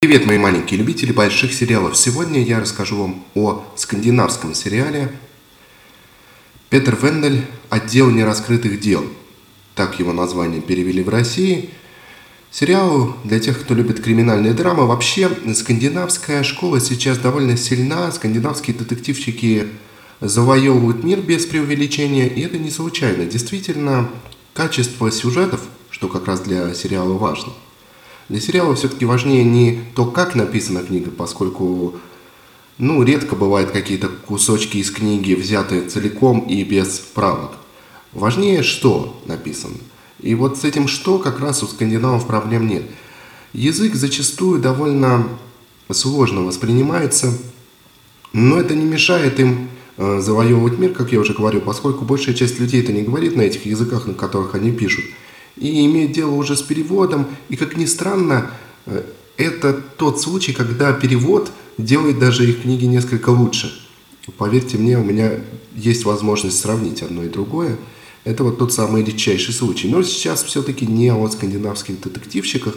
Привет, мои маленькие любители больших сериалов. Сегодня я расскажу вам о скандинавском сериале Петер Вендель «Отдел нераскрытых дел». Так его название перевели в России. Сериал для тех, кто любит криминальные драмы. Вообще, скандинавская школа сейчас довольно сильна. Скандинавские детективчики завоевывают мир без преувеличения. И это не случайно. Действительно, качество сюжетов, что как раз для сериала важно – для сериала все-таки важнее не то, как написана книга, поскольку ну, редко бывают какие-то кусочки из книги, взятые целиком и без правок. Важнее, что написано. И вот с этим «что» как раз у скандинавов проблем нет. Язык зачастую довольно сложно воспринимается, но это не мешает им э, завоевывать мир, как я уже говорил, поскольку большая часть людей это не говорит на этих языках, на которых они пишут – и имеет дело уже с переводом. И, как ни странно, э, это тот случай, когда перевод делает даже их книги несколько лучше. Поверьте мне, у меня есть возможность сравнить одно и другое. Это вот тот самый редчайший случай. Но сейчас все-таки не о скандинавских детективщиках,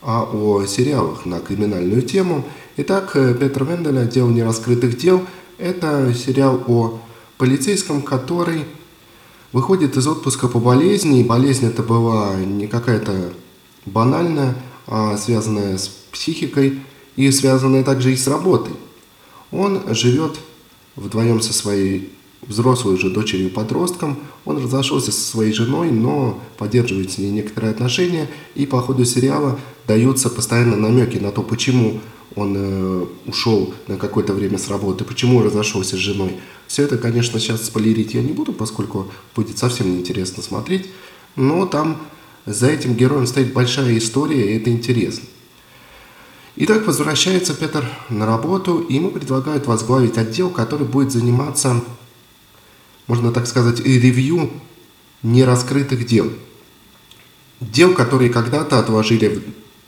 а о сериалах на криминальную тему. Итак, э, Петр Вендель «Отдел нераскрытых дел» – это сериал о полицейском, который выходит из отпуска по болезни, и болезнь это была не какая-то банальная, а связанная с психикой и связанная также и с работой. Он живет вдвоем со своей взрослой уже дочерью-подростком. Он разошелся со своей женой, но поддерживает с ней некоторые отношения. И по ходу сериала даются постоянно намеки на то, почему он э, ушел на какое-то время с работы, почему разошелся с женой. Все это, конечно, сейчас спойлерить я не буду, поскольку будет совсем неинтересно смотреть, но там за этим героем стоит большая история, и это интересно. Итак, возвращается Петр на работу, и ему предлагают возглавить отдел, который будет заниматься, можно так сказать, ревью нераскрытых дел. Дел, которые когда-то отложили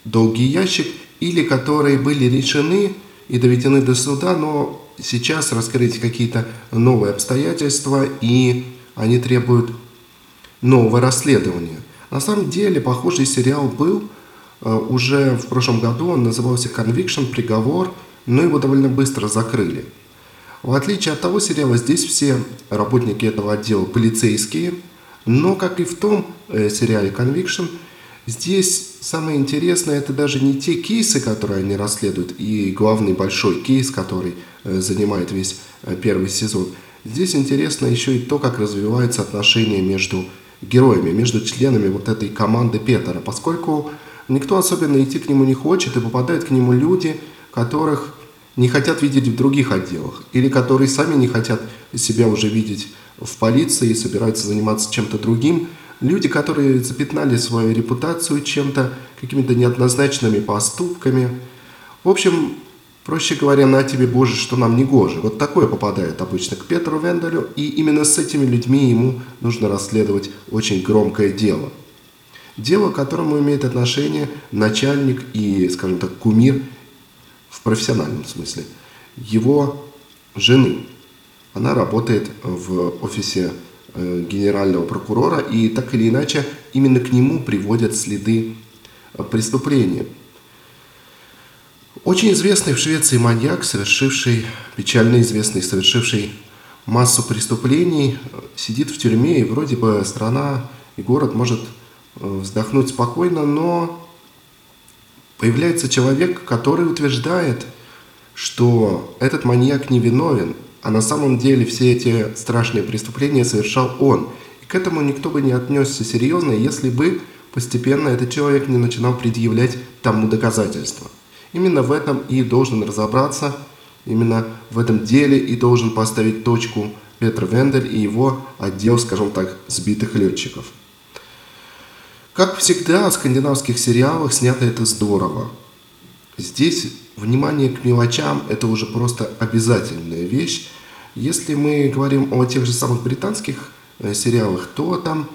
в долгий ящик или которые были решены и доведены до суда, но сейчас раскрыть какие-то новые обстоятельства, и они требуют нового расследования. На самом деле, похожий сериал был э, уже в прошлом году, он назывался «Conviction», «Приговор», но его довольно быстро закрыли. В отличие от того сериала, здесь все работники этого отдела полицейские, но, как и в том э, сериале «Conviction», Здесь самое интересное, это даже не те кейсы, которые они расследуют, и главный большой кейс, который э, занимает весь э, первый сезон. Здесь интересно еще и то, как развиваются отношения между героями, между членами вот этой команды Петера, поскольку никто особенно идти к нему не хочет, и попадают к нему люди, которых не хотят видеть в других отделах, или которые сами не хотят себя уже видеть в полиции и собираются заниматься чем-то другим, люди, которые запятнали свою репутацию чем-то, какими-то неоднозначными поступками. В общем, проще говоря, на тебе, Боже, что нам не гоже. Вот такое попадает обычно к Петру Венделю, и именно с этими людьми ему нужно расследовать очень громкое дело. Дело, к которому имеет отношение начальник и, скажем так, кумир в профессиональном смысле. Его жены. Она работает в офисе генерального прокурора, и так или иначе именно к нему приводят следы э, преступления. Очень известный в Швеции маньяк, совершивший, печально известный, совершивший массу преступлений, сидит в тюрьме, и вроде бы страна и город может э, вздохнуть спокойно, но появляется человек, который утверждает, что этот маньяк невиновен, а на самом деле все эти страшные преступления совершал он. И к этому никто бы не отнесся серьезно, если бы постепенно этот человек не начинал предъявлять тому доказательства. Именно в этом и должен разобраться, именно в этом деле и должен поставить точку Петр Вендель и его отдел, скажем так, сбитых летчиков. Как всегда, в скандинавских сериалах снято это здорово. Здесь внимание к мелочам – это уже просто обязательная вещь. Если мы говорим о тех же самых британских э, сериалах, то там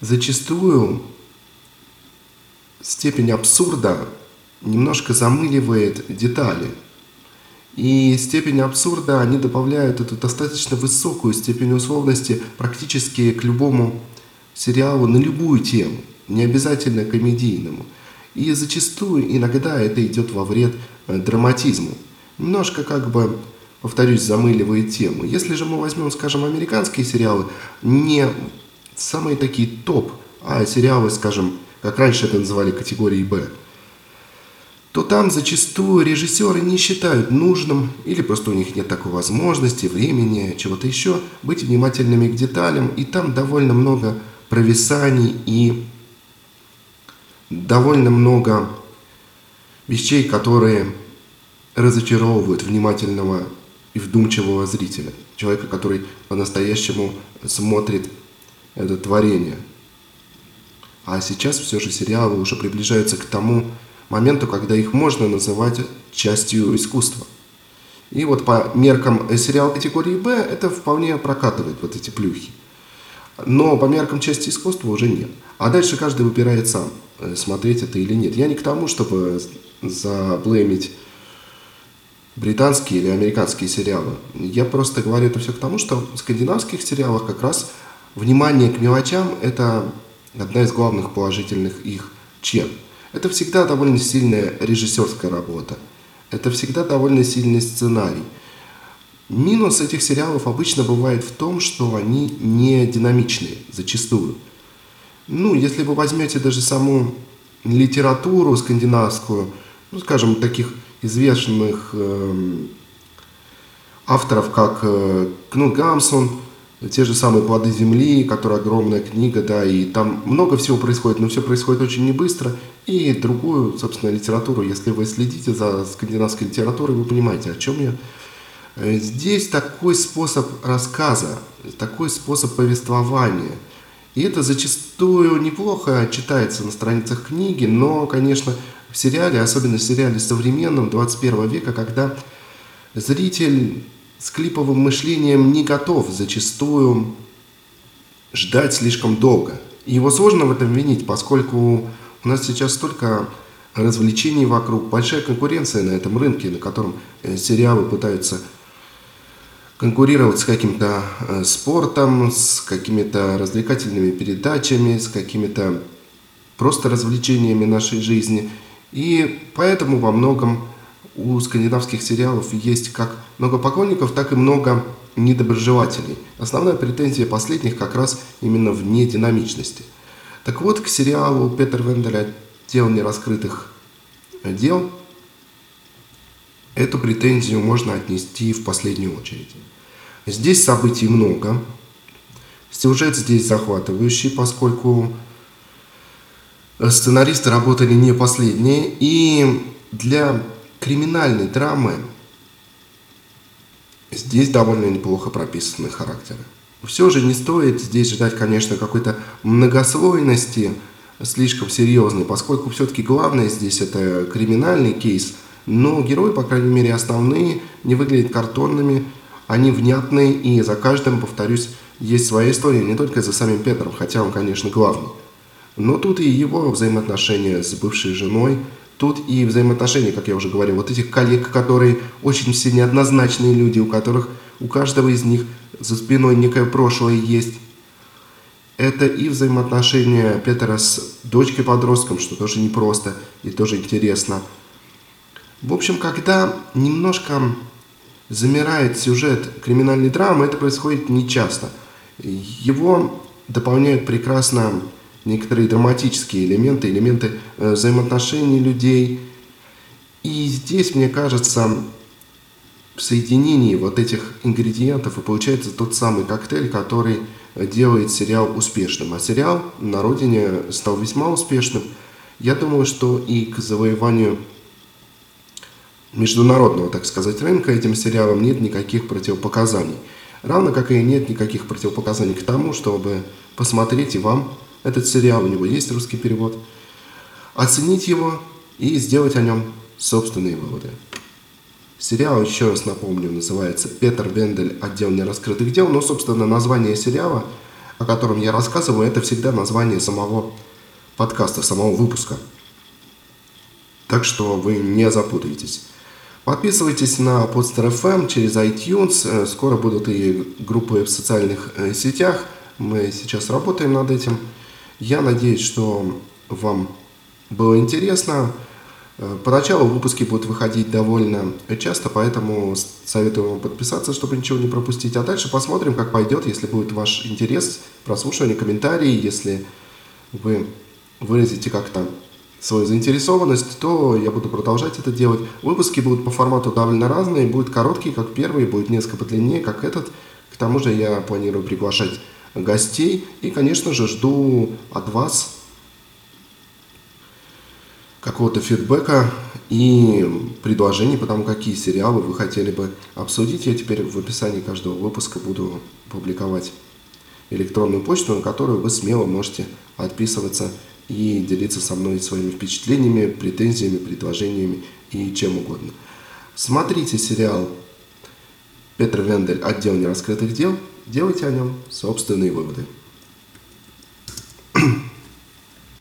зачастую степень абсурда немножко замыливает детали. И степень абсурда они добавляют эту достаточно высокую степень условности практически к любому сериалу на любую тему, не обязательно комедийному – И зачастую иногда это идет во вред э, драматизму. Немножко как бы, повторюсь, замыливает тему. Если же мы возьмем, скажем, американские сериалы, не самые такие топ, а сериалы, скажем, как раньше это называли категорией «Б», то там зачастую режиссеры не считают нужным, или просто у них нет такой возможности, времени, чего-то еще, быть внимательными к деталям, и там довольно много провисаний и довольно много вещей, которые разочаровывают внимательного и вдумчивого зрителя, человека, который по-настоящему смотрит это творение. А сейчас все же сериалы уже приближаются к тому моменту, когда их можно называть частью искусства. И вот по меркам сериала категории «Б» это вполне прокатывает вот эти плюхи. Но по меркам части искусства уже нет. А дальше каждый выбирает сам, э, смотреть это или нет. Я не к тому, чтобы заблемить британские или американские сериалы. Я просто говорю это все к тому, что в скандинавских сериалах как раз внимание к мелочам – это одна из главных положительных их черт. Это всегда довольно сильная режиссерская работа. Это всегда довольно сильный сценарий. Минус этих сериалов обычно бывает в том, что они не динамичные, зачастую. Ну, если вы возьмете даже саму литературу скандинавскую, ну, скажем, таких известных э, авторов, как э, Кнут Гамсон, те же самые «Плоды земли», которая огромная книга, да, и там много всего происходит, но все происходит очень не быстро. И другую, собственно, литературу, если вы следите за скандинавской литературой, вы понимаете, о чем я. Э, здесь такой способ рассказа, такой способ повествования. И это зачастую неплохо читается на страницах книги, но, конечно, в сериале, особенно в сериале современном 21 века, когда зритель с клиповым мышлением не готов зачастую ждать слишком долго. Его сложно в этом винить, поскольку у нас сейчас столько развлечений вокруг, большая конкуренция на этом рынке, на котором э, сериалы пытаются конкурировать с каким-то э, спортом, с какими-то развлекательными передачами, с какими-то просто развлечениями нашей жизни. И поэтому во многом у скандинавских сериалов есть как много поклонников, так и много недоброжелателей. Основная претензия последних как раз именно в нединамичности. Так вот, к сериалу Петер Венделя «Дел нераскрытых дел» эту претензию можно отнести в последнюю очередь. Здесь событий много, сюжет здесь захватывающий, поскольку сценаристы работали не последние, и для криминальной драмы здесь довольно неплохо прописаны характеры. Все же не стоит здесь ждать, конечно, какой-то многослойности слишком серьезной, поскольку все-таки главное здесь это криминальный кейс, но герои, по крайней мере, основные, не выглядят картонными, они внятные, и за каждым, повторюсь, есть своя история, не только за самим Петром, хотя он, конечно, главный. Но тут и его взаимоотношения с бывшей женой – Тут и взаимоотношения, как я уже говорил, вот этих коллег, которые очень все неоднозначные люди, у которых у каждого из них за спиной некое прошлое есть. Это и взаимоотношения Петера с дочкой-подростком, что тоже непросто и тоже интересно. В общем, когда немножко замирает сюжет криминальной драмы, это происходит нечасто. Его дополняют прекрасно некоторые драматические элементы, элементы э, взаимоотношений людей. И здесь, мне кажется, в соединении вот этих ингредиентов и получается тот самый коктейль, который делает сериал успешным. А сериал на родине стал весьма успешным. Я думаю, что и к завоеванию международного, так сказать, рынка этим сериалам нет никаких противопоказаний. Равно как и нет никаких противопоказаний к тому, чтобы посмотреть и вам этот сериал, у него есть русский перевод, оценить его и сделать о нем собственные выводы. Сериал, еще раз напомню, называется «Петр Вендель. Отдел нераскрытых дел», но, собственно, название сериала, о котором я рассказываю, это всегда название самого подкаста, самого выпуска. Так что вы не запутаетесь. Подписывайтесь на Podster FM через iTunes. Э, скоро будут и группы в социальных э, сетях. Мы сейчас работаем над этим. Я надеюсь, что вам было интересно. Э, поначалу выпуски будут выходить довольно часто, поэтому советую вам подписаться, чтобы ничего не пропустить. А дальше посмотрим, как пойдет, если будет ваш интерес, прослушивание, комментарии, если вы выразите как-то свою заинтересованность, то я буду продолжать это делать. Выпуски будут по формату довольно разные, будут короткие, как первый, будет несколько подлиннее, как этот. К тому же я планирую приглашать гостей и, конечно же, жду от вас какого-то фидбэка и предложений по тому, какие сериалы вы хотели бы обсудить. Я теперь в описании каждого выпуска буду публиковать электронную почту, на которую вы смело можете отписываться и делиться со мной своими впечатлениями, претензиями, предложениями и чем угодно. Смотрите сериал Петр Вендель «Отдел нераскрытых дел», делайте о нем собственные выводы.